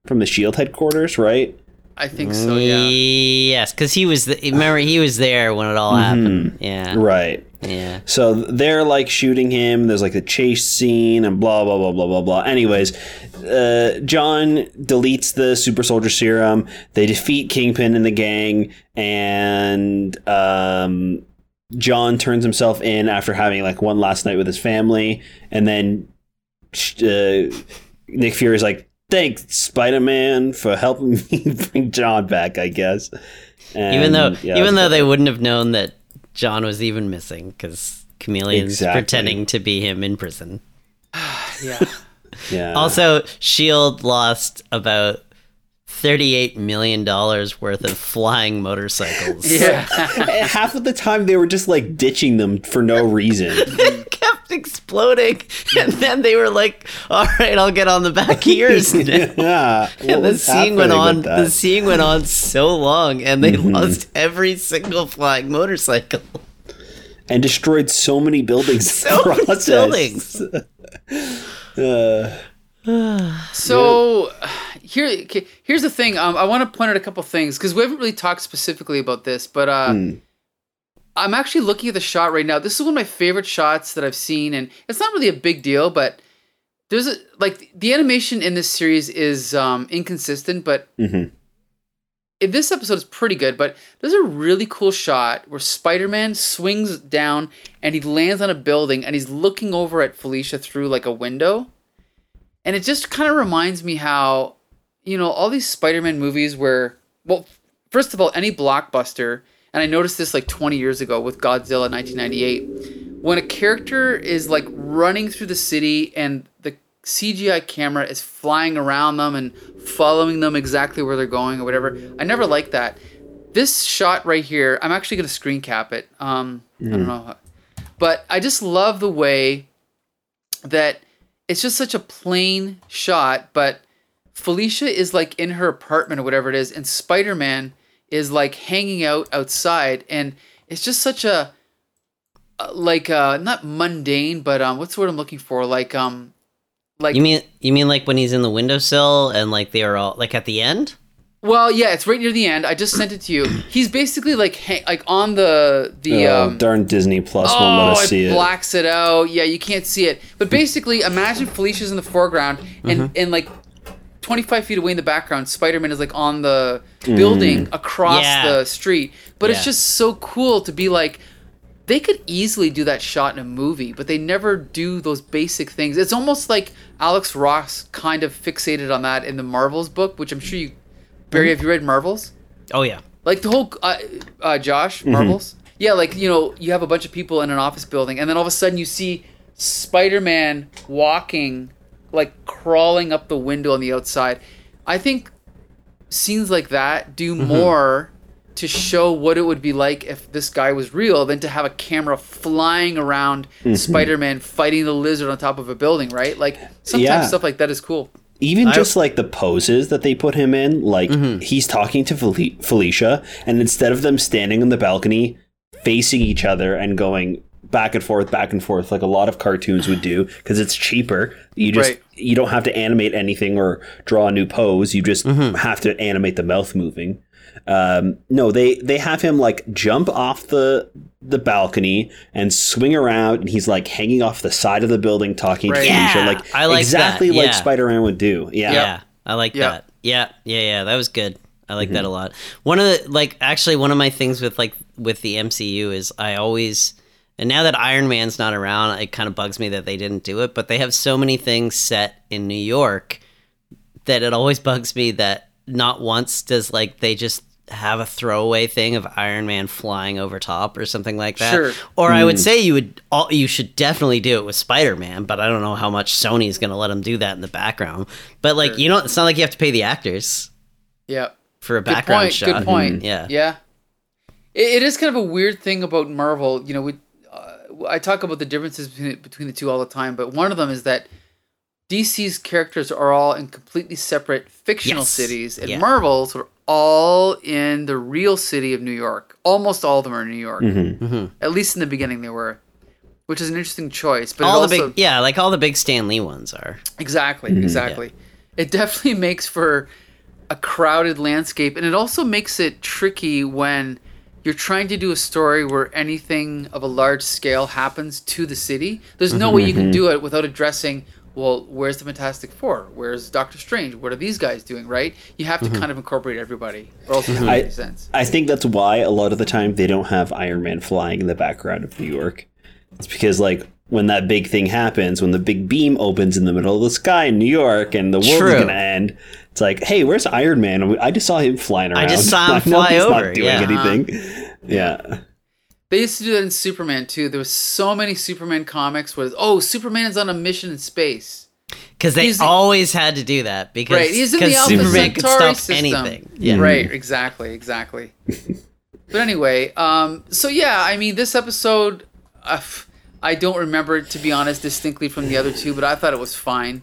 from the Shield headquarters, right? I think so. Yeah. Yes, because he was. The, remember, he was there when it all happened. Yeah, Right. Yeah. So they're like shooting him. There's like the chase scene and blah blah blah blah blah blah. Anyways, uh, John deletes the super soldier serum. They defeat Kingpin and the gang, and um, John turns himself in after having like one last night with his family, and then uh, Nick Fury's like, "Thanks, Spider Man, for helping me bring John back." I guess. Even though, yeah, even though they wouldn't have known that John was even missing, because Chameleon's Exactly. pretending to be him in prison. Yeah. yeah. Also, Shield lost about thirty-eight million dollars worth of flying motorcycles. Yeah. half of the time they were just like ditching them for no reason. it kept exploding, and then they were like, "All right, I'll get on the back of yours." now." yeah, what And the was scene went on. The scene went on so long, and they lost every single flying motorcycle. and destroyed so many buildings. So many buildings. Uh, So here, here's the thing. Um, I want to point out a couple things because we haven't really talked specifically about this, but uh, Hmm. I'm actually looking at the shot right now. This is one of my favorite shots that I've seen, and it's not really a big deal, but there's a like the animation in this series is um, inconsistent, but mhm. in this episode is pretty good. But there's a really cool shot where Spider-Man swings down and he lands on a building and he's looking over at Felicia through like a window. And it just kind of reminds me how, you know, all these Spider-Man movies where, well, first of all, any blockbuster, and I noticed this like 20 years ago with Godzilla 1998, when a character is like running through the city and the CGI camera is flying around them and following them exactly where they're going or whatever, I never liked that. this shot right here, I'm actually gonna screen cap it. Um, I don't know, but I just love the way that it's just such a plain shot, but Felicia is like in her apartment or whatever it is, and Spider Man is like hanging out outside, and it's just such a uh, like uh not mundane, but um, what's the word I'm looking for? Like um, like You mean you mean like when he's in the windowsill and like they are all like at the end? well, yeah, it's right near the end. I just sent it to you. He's basically like hang, like on the the Oh, um. darn Disney Plus won't Oh, let us see it. blacks it out. Yeah, you can't see it. But basically, imagine Felicia's in the foreground, and Mm-hmm. and like 25 feet away in the background, Spider-Man is like on the building across Yeah. the street. But it's just so cool to be like, they could easily do that shot in a movie, but they never do those basic things. It's almost like Alex Ross kind of fixated on that in the Marvels book, which I'm sure you, Barry, have you read Marvels? Oh yeah. Like the whole uh, uh, Josh Marvels. Yeah, like you know, you have a bunch of people in an office building, and then all of a sudden you see Spider-Man walking, like crawling up the window on the outside. I think scenes like that do more to show what it would be like if this guy was real than to have a camera flying around Spider-Man fighting the lizard on top of a building, right? Like sometimes Yeah. stuff like that is cool. Even just like the poses that they put him in, like Mm-hmm. he's talking to Fel- Felicia, and instead of them standing on the balcony facing each other and going back and forth, back and forth, like a lot of cartoons would do, because it's cheaper. You just Right. you don't have to animate anything or draw a new pose. You just Mm-hmm. have to animate the mouth moving. Um, no, they they have him like jump off the the balcony and swing around, and he's like hanging off the side of the building, talking Right. to Felicia, Yeah, like I like exactly that, like yeah. Spider Man would do. Yeah. Yeah, I like Yeah. that. Yeah, yeah, yeah. That was good. I like that a lot. One of the like actually one of my things with like with the MCU is I always and now that Iron Man's not around, it kind of bugs me that they didn't do it, but they have so many things set in New York that it always bugs me that not once does like they just have a throwaway thing of Iron Man flying over top or something like that. Sure. Or I would hmm. say you would all you should definitely do it with Spider Man, but I don't know how much Sony's gonna let him do that in the background. But like you know, it's not like you have to pay the actors Yeah. for a Good background point. shot. Good point. Yeah. Yeah. It, it is kind of a weird thing about Marvel. You know, we, I talk about the differences between, between the two all the time, but one of them is that DC's characters are all in completely separate fictional Yes. cities, and Yeah. Marvel's are all in the real city of New York. Almost all of them are in New York. Mm-hmm. At least in the beginning, they were, which is an interesting choice. But it All the also, big yeah, like all the big Stan Lee ones are. Exactly, exactly. It definitely makes for a crowded landscape, and it also makes it tricky when you're trying to do a story where anything of a large scale happens to the city. There's no way you can do it without addressing. Well, where's the Fantastic Four? Where's Doctor Strange? What are these guys doing? Right? You have to mm-hmm. kind of incorporate everybody, or else it doesn't mm-hmm. make I- sense. I think that's why a lot of the time they don't have Iron Man flying in the background of New York. It's because like when that big thing happens, when the big beam opens in the middle of the sky in New York and the world True. is gonna end, it's like, hey, where's Iron Man? I just saw him flying around. I just saw him I know fly he's over, Not doing yeah. anything. Yeah. They used to do that in Superman too. There was so many Superman comics where oh, Superman's on a mission in space. Because they He's the- always had to do that because Right, he's in the 'cause Alpha Superman could Centauri stop system. anything. Yeah. Right, exactly, exactly. but anyway, um, so yeah, I mean, this episode, uh, I don't remember it to be honest distinctly from the other two, but I thought it was fine.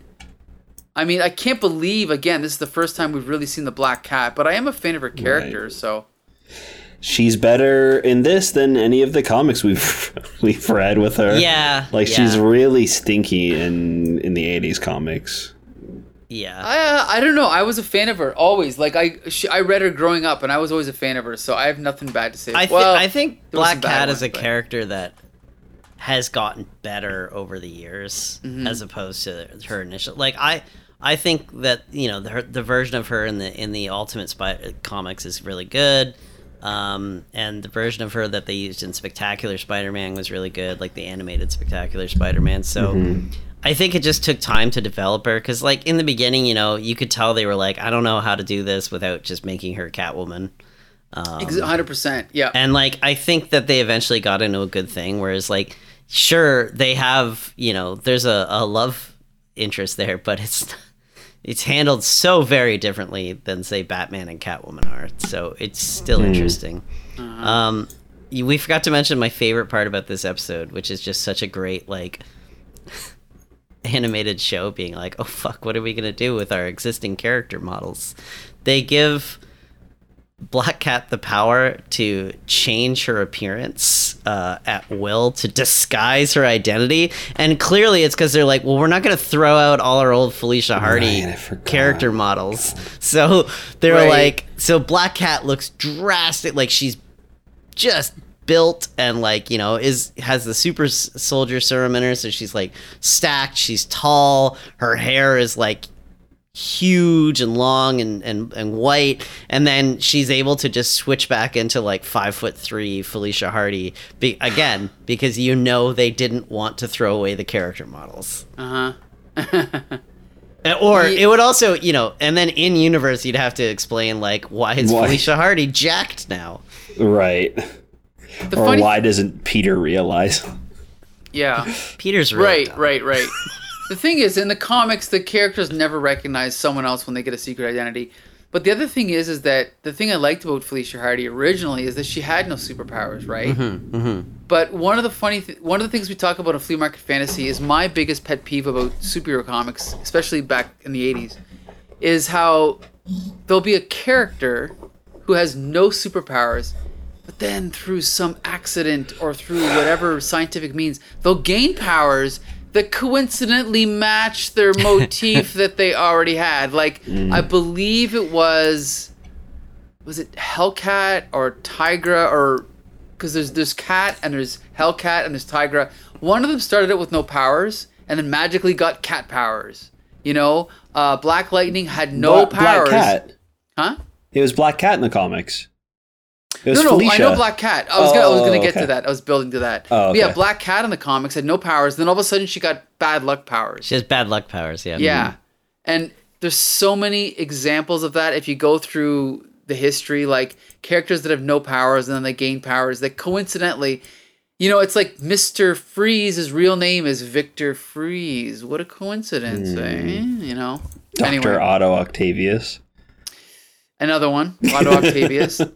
I mean, I can't believe again this is the first time we've really seen the Black Cat, but I am a fan of her character, so She's better in this than any of the comics we've we've read with her. Yeah, Like yeah. she's really stinky in in the 80s comics. Yeah. I uh, I don't know. I was a fan of her always. Like I she, I read her growing up, and I was always a fan of her, so I have nothing bad to say. I, thi- well, I think there was some Black Cat ones, is a but- character that has gotten better over the years Mm-hmm. as opposed to her initial like I I think that you know the the version of her in the in the Ultimate Spy comics is really good. Um, and the version of her that they used in Spectacular Spider-Man was really good, like the animated Spectacular Spider-Man. So I think it just took time to develop her because, like in the beginning, you know, you could tell they were like, I don't know how to do this without just making her Catwoman. Um, Ex- 100%. Yeah. and like I think that they eventually got into a good thing. Whereas like, sure they have you know there's a, a love interest there, but it's it's handled so very differently than say Batman and Catwoman are. So it's still Hmm. interesting. Um, we forgot to mention my favorite part about this episode, which is just such a great like animated show being like, oh fuck, what are we gonna do with our existing character models? They give Black Cat the power to change her appearance uh, at will to disguise her identity, and clearly it's because they're like, well, we're not going to throw out all our old Felicia Hardy Right, character models. So they're Right. like, so Black Cat looks drastic, like she's just built and like you know is has the super soldier serum in her so she's like stacked she's tall her hair is like huge and long and, and, and white and then she's able to just switch back into like five foot three felicia hardy be, again because you know they didn't want to throw away the character models Uh huh. Uh, or Ye- it would also you know and then in universe you'd have to explain like why is Why? felicia hardy jacked now Right. The Or funny, why doesn't Peter realize? yeah, peter's really right, dumb. right, right. the thing is, in the comics, the characters never recognize someone else when they get a secret identity. But the other thing is, is that the thing I liked about Felicia Hardy originally is that she had no superpowers, right? Mm-hmm, But one of the funny, th- one of the things we talk about in flea market fantasy is my biggest pet peeve about superhero comics, especially back in the '80s, is how there'll be a character who has no superpowers, but then through some accident or through whatever scientific means, they'll gain powers that coincidentally matched their motif that they already had. Like I believe it was was it Hellcat or Tigra or because there's there's Cat and there's Hellcat and there's Tigra. One of them started it with no powers and then magically got cat powers. You know, uh, Black Lightning had no powers. Black Cat. Huh? It was Black Cat in the comics. It was No, no, Felicia. I know Black Cat. I was gonna, I was gonna Oh, get okay. to that. I was building to that. Oh, But yeah. Black Cat in the comics had no powers. Then all of a sudden she got bad luck powers. she has bad luck powers yeah Yeah. And there's so many examples of that if you go through the history, like characters that have no powers and then they gain powers that coincidentally, you know, it's like Mr. Freeze's real name is Victor Freeze. What a coincidence, eh? You know? Dr. Anyway, Otto Octavius. another one, Otto Octavius.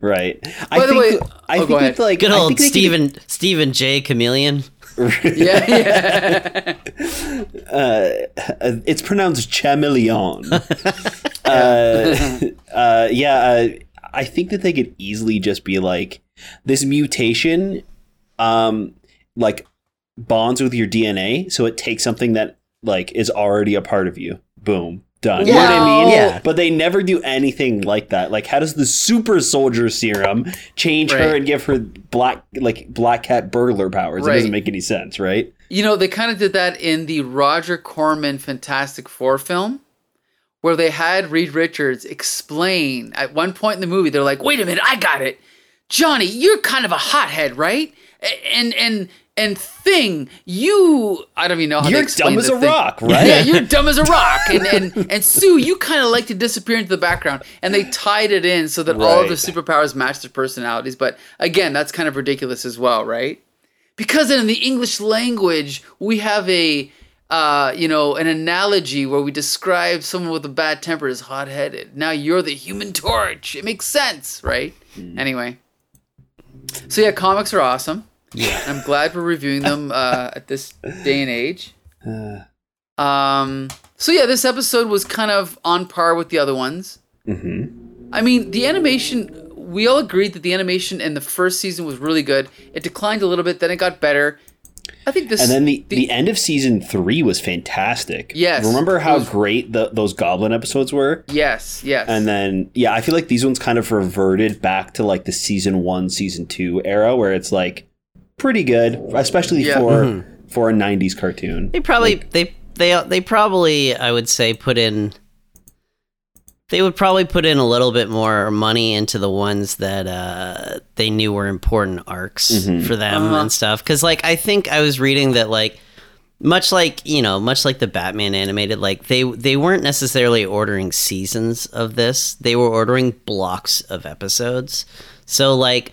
Right. I By the think way- I oh, think go that, ahead. like good old think they could- Stephen Stephen J Chameleon yeah, yeah. uh, it's pronounced chameleon. uh, uh, yeah, uh, I think that they could easily just be like this mutation, um, like bonds with your DNA, so it takes something that like is already a part of you. Boom, done. You know what I mean? Yeah. But they never do anything like that. Like, how does the super soldier serum change her and give her black like black cat burglar powers? It doesn't make any sense, right? You know, they kind of did that in the Roger Corman Fantastic Four film, where they had Reed Richards explain at one point in the movie, they're like, wait a minute, I got it. Johnny, you're kind of a hothead, right? And and and thing, you I don't even know how You're dumb as a thing. rock, right? Yeah, you're dumb as a rock. And and and Sue, you kind of like to disappear into the background. And they tied it in so that all of the superpowers match their personalities. But again, that's kind of ridiculous as well, right? because in the English language we have a uh, you know an analogy where we describe someone with a bad temper as hot-headed. Now you're the Human Torch. It makes sense, right? Anyway, so yeah, comics are awesome. Yeah, I'm glad we're reviewing them uh, at this day and age. Um, so yeah, this episode was kind of on par with the other ones. Mm-hmm. I mean, the animation, we all agreed that the animation in the first season was really good. It declined a little bit, then it got better. I think this. And then the, the, end of season three was fantastic. Yes. Remember how was- great the, those Goblin episodes were? Yes, yes. And then, yeah, I feel like these ones kind of reverted back to like the season one, season two era where it's like pretty good, especially Yeah. for for a 90s cartoon. They probably they they they probably I would say put in they would probably put in a little bit more money into the ones that uh, they knew were important arcs Mhm. for them Uh-huh. and stuff. Because like I think I was reading that like much like you know much like the Batman animated, like they they weren't necessarily ordering seasons of this. They were ordering blocks of episodes. So like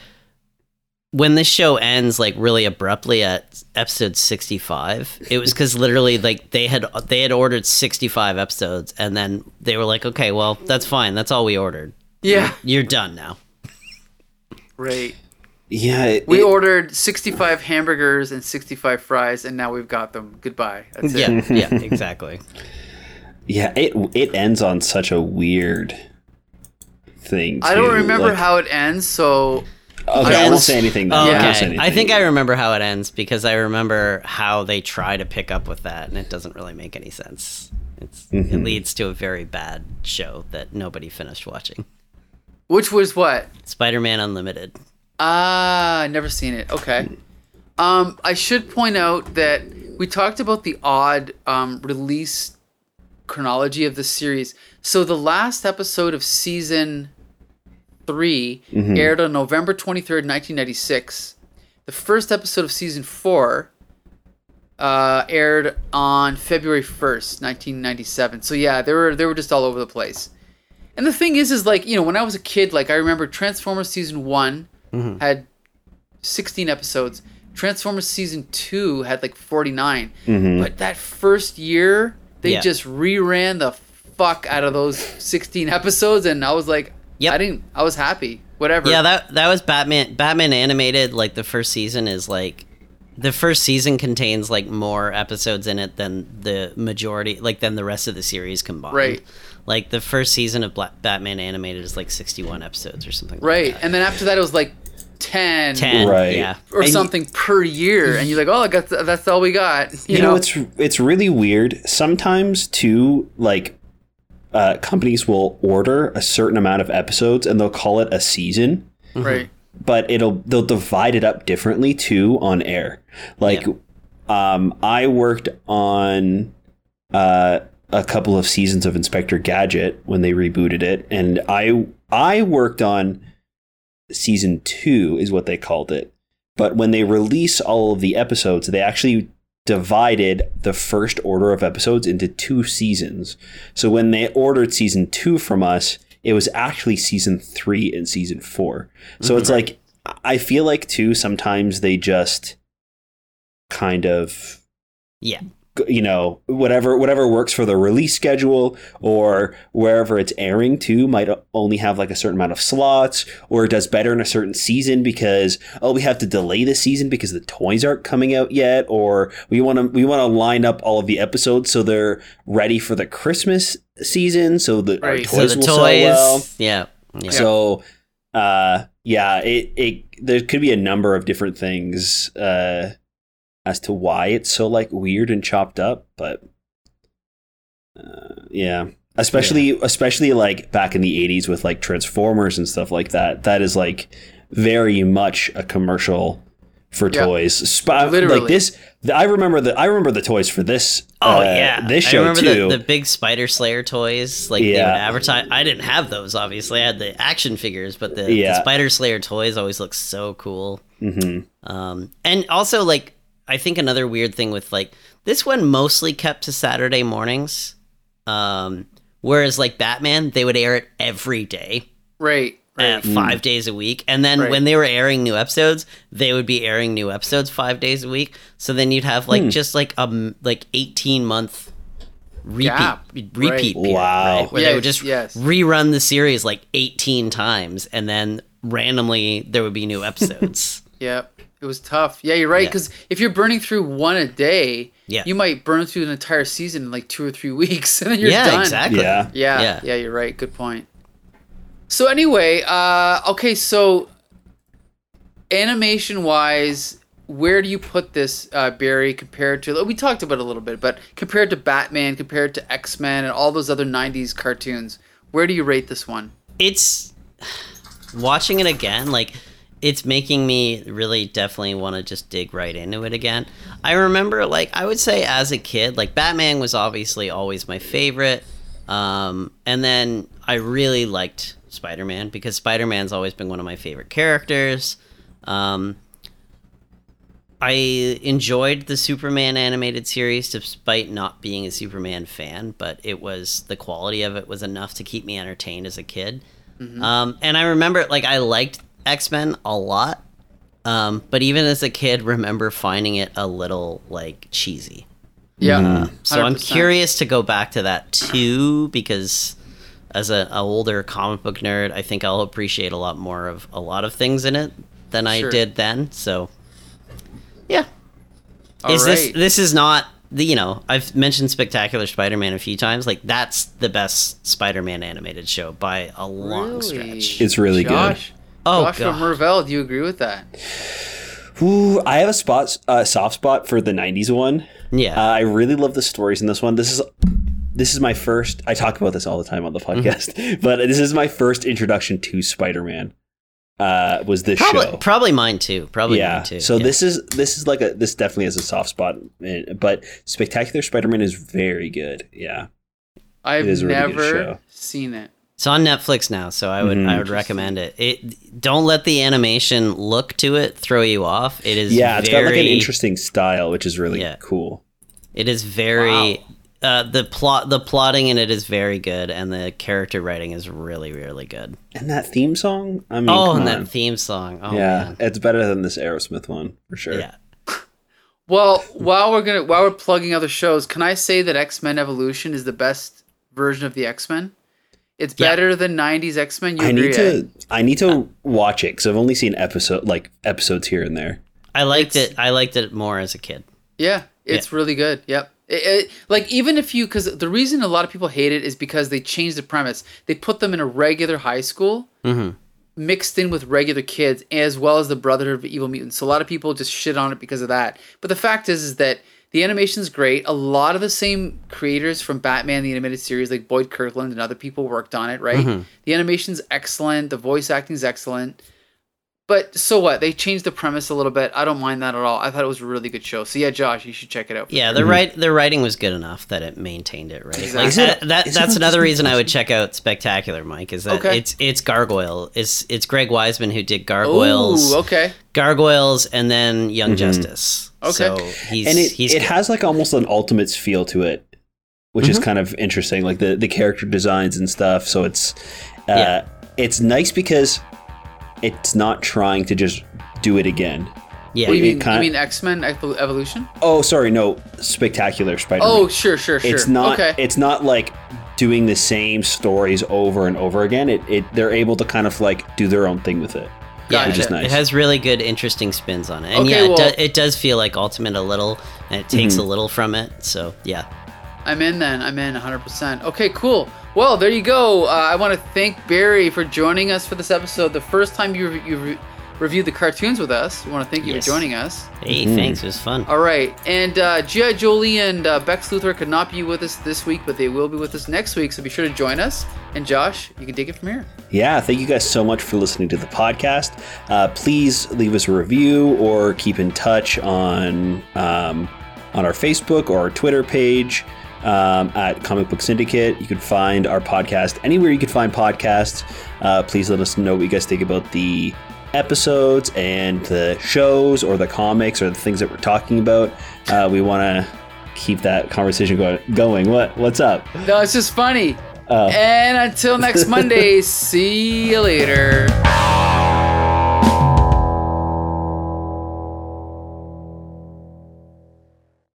when this show ends like really abruptly at episode 65 it was because literally like they had they had ordered 65 episodes and then they were like okay well that's fine that's all we ordered Yeah. you're done now Right. Yeah, it, We it- ordered 65 hamburgers and 65 fries, and now we've got them. Goodbye. That's it. yeah yeah exactly yeah, it it ends on such a weird thing. I don't too. remember Like- how it ends, so Okay, I won't say anything. Oh, then. I Yeah. won't say okay. I think I remember how it ends because I remember how they try to pick up with that, and it doesn't really make any sense. It's, Mm-hmm. It leads to a very bad show that nobody finished watching. which was what? Spider-Man Unlimited. Ah, never seen it. Okay. Um, I should point out that we talked about the odd um, release chronology of the series. So the last episode of season 3 mm-hmm. aired on November twenty third, nineteen ninety six. The first episode of season four uh, aired on February first, nineteen ninety seven. So yeah, they were they were just all over the place. And the thing is, is like you know, when I was a kid, like I remember Transformers season one mm-hmm. had sixteen episodes. Transformers season two had like forty mm-hmm. But that first year, they Yeah. just reran the fuck out of those sixteen episodes, and I was like, Yep. I didn't. I was happy. Whatever. Yeah, that that was Batman. Batman animated like the first season is like the first season contains like more episodes in it than the majority, like than the rest of the series combined. Right. Like the first season of Bla- Batman animated is like sixty-one episodes or something. right. Like that. And then after that, it was like ten, Ten. Right. Yeah. or And- something per year, and you're like, oh, I got th- that's all we got. You, You know, know, it's it's really weird. Sometimes too, like uh, companies will order a certain amount of episodes and they'll call it a season, right. but it'll they'll divide it up differently too on air. Like, um, I worked on uh, a couple of seasons of Inspector Gadget when they rebooted it, and I I worked on season two is what they called it. But when they release all of the episodes, they actually divided the first order of episodes into two seasons. So when they ordered season two from us, it was actually season three and season four. So it's mm-hmm. like I feel like too sometimes they just kind of Yeah. You know whatever whatever works for the release schedule or wherever it's airing to might only have like a certain amount of slots or it does better in a certain season because oh we have to delay the season because the toys aren't coming out yet or we want to we want to line up all of the episodes so they're ready for the christmas season so our Right. toys So the will toys. sell well Yeah. Yeah. so uh yeah it it there could be a number of different things uh as to why it's so like weird and chopped up but uh, yeah especially especially like back in the 80s with like transformers and stuff like that that is like very much a commercial for Yeah. toys Sp- Literally. like this i remember the i remember the toys for this Oh uh, yeah, this I show remember too The, the big Spider Slayer toys, like they Yeah. would advertise. I didn't have those, obviously. I had the action figures, but the, the Spider Slayer toys always look so cool. hmm Um, and also, like, I think another weird thing with like this one mostly kept to Saturday mornings, um, whereas like Batman, they would air it every day, Right. uh, Right. five days a week, and then Right. when they were airing new episodes, they would be airing new episodes five days a week. So then you'd have like just like a like eighteen month repeat Gap. repeat Right. period, Wow. right? Where they would just yes. rerun the series like eighteen times, and then randomly there would be new episodes. Yep. It was tough. Yeah, you're right. Yeah. Because if you're burning through one a day, Yeah. you might burn through an entire season in like two or three weeks, and then you're yeah, done. exactly. Yeah. Yeah, Yeah. yeah, you're right. Good point. So anyway, uh, okay, so animation wise, where do you put this, uh, Barry, compared to? We talked about it a little bit, but compared to Batman, compared to X Men, and all those other '90s cartoons, where do you rate this one? it's watching it again like it's making me really definitely want to just dig right into it again. I remember like i would say as a kid like batman was obviously always my favorite um, and then i really liked spider-man because spider-man's always been one of my favorite characters. Um, I enjoyed the Superman animated series despite not being a Superman fan, but it was the quality of it was enough to keep me entertained as a kid. Um, and I remember like I liked X Men a lot, Um, but even as a kid, remember finding it a little like cheesy. Yeah. Mm-hmm. So i am curious to go back to that too because as a, a older comic book nerd, I think I'll appreciate a lot more of a lot of things in it than I Sure. did then. So yeah, All is this right. this is not the you know I've mentioned Spectacular Spider-Man a few times. Like that's the best Spider-Man animated show by a long Really? stretch. It's really good. Josh, Oh, Joshua God. Mervell, do you agree with that? Ooh, I have a spot, uh, soft spot for the '90s one. Yeah. Uh, I really love the stories in this one. This is this is my first. I talk about this all the time on the Mm-hmm. podcast, but this is my first introduction to Spider-Man. Uh, was this probably show? probably mine too. Probably yeah. mine too. So yeah. this is this is like a this definitely has a soft spot, eh, but Spectacular Spider-Man is very good. Yeah. I've is really never seen it. It's on Netflix now, so I would Mhm. I would recommend it. It don't let the animation look to it throw you off. It is Yeah, it's very, got like an interesting style, which is really Yeah. cool. It is very Wow. uh, the plot the plotting in it is very good, and the character writing is really really good. And that theme song, I mean, oh, and on. that theme song. Oh yeah, man, it's better than this Aerosmith one for sure. yeah. Well, while we're gonna while we're plugging other shows, can I say that X Men Evolution is the best version of the X Men? It's Yeah. better than '90s X Men. I need eh? to I need to watch it because I've only seen episode like episodes here and there. I liked It's- it. I liked it more as a kid. Yeah, it's really good. Yep. It, it, like even if you, because the reason a lot of people hate it is because they changed the premise. They put them in a regular high school, Mhm. mixed in with regular kids, as well as the Brotherhood of Evil Mutants. So a lot of people just shit on it because of that. But the fact is, is that the animation's great. A lot of the same creators from Batman the animated series, like Boyd Kirkland and other people, worked on it. Right. Mm-hmm. The animation's excellent. The voice acting's excellent. But so what? They changed the premise a little bit. I don't mind that at all. I thought it was a really good show. So yeah, Josh, you should check it out. Yeah, sure. the right the writing was good enough that it maintained it right. Exactly. Like Is it- that, that is it that's on another reason I would check out Spectacular, Mike. Is that Okay. it's it's Gargoyle. It's it's Greg Weisman who did Gargoyles, Ooh, okay. Gargoyles, and then Young Justice. Okay. so he's and it he's it good. has like almost an Ultimates feel to it, which is Mhm. kind of interesting. Like the the character designs and stuff. So it's uh, Yeah. it's nice because it's not trying to just do it again. yeah. What do you mean? kinda- you mean X Men Evolution? Oh, sorry, no, Spectacular Spider-Man. Oh, sure, sure, sure. it's not okay. it's not like doing the same stories over and over again. It, it they're able to kind of like do their own thing with it. Yeah, which is nice. it has really good, interesting spins on it, and Okay, yeah, it, do, it does feel like Ultimate a little, and it takes Mm-hmm. a little from it. So yeah, I'm in then. I'm in 100%. Okay, cool. Well, there you go. Uh, I want to thank Barry for joining us for this episode. The first time you, re- you re- reviewed the cartoons with us. We want to thank you Yes. for joining us. hey, Mm-hmm. thanks, it was fun. All right. And uh, G.I. Jolie and uh, Bex Luthor could not be with us this week, but they will be with us next week. So be sure to join us. And Josh, you can take it from here. Yeah, thank you guys so much for listening to the podcast. Uh, please leave us a review or keep in touch on um, on our Facebook or our Twitter page um, at Comic Book Syndicate. You can find our podcast anywhere you can find podcasts. Uh, please let us know what you guys think about the episodes and the shows or the comics or the things that we're talking about. Uh, we want to keep that conversation go- going. What what's up? No, it's just funny. Oh. And until next Monday, see you later.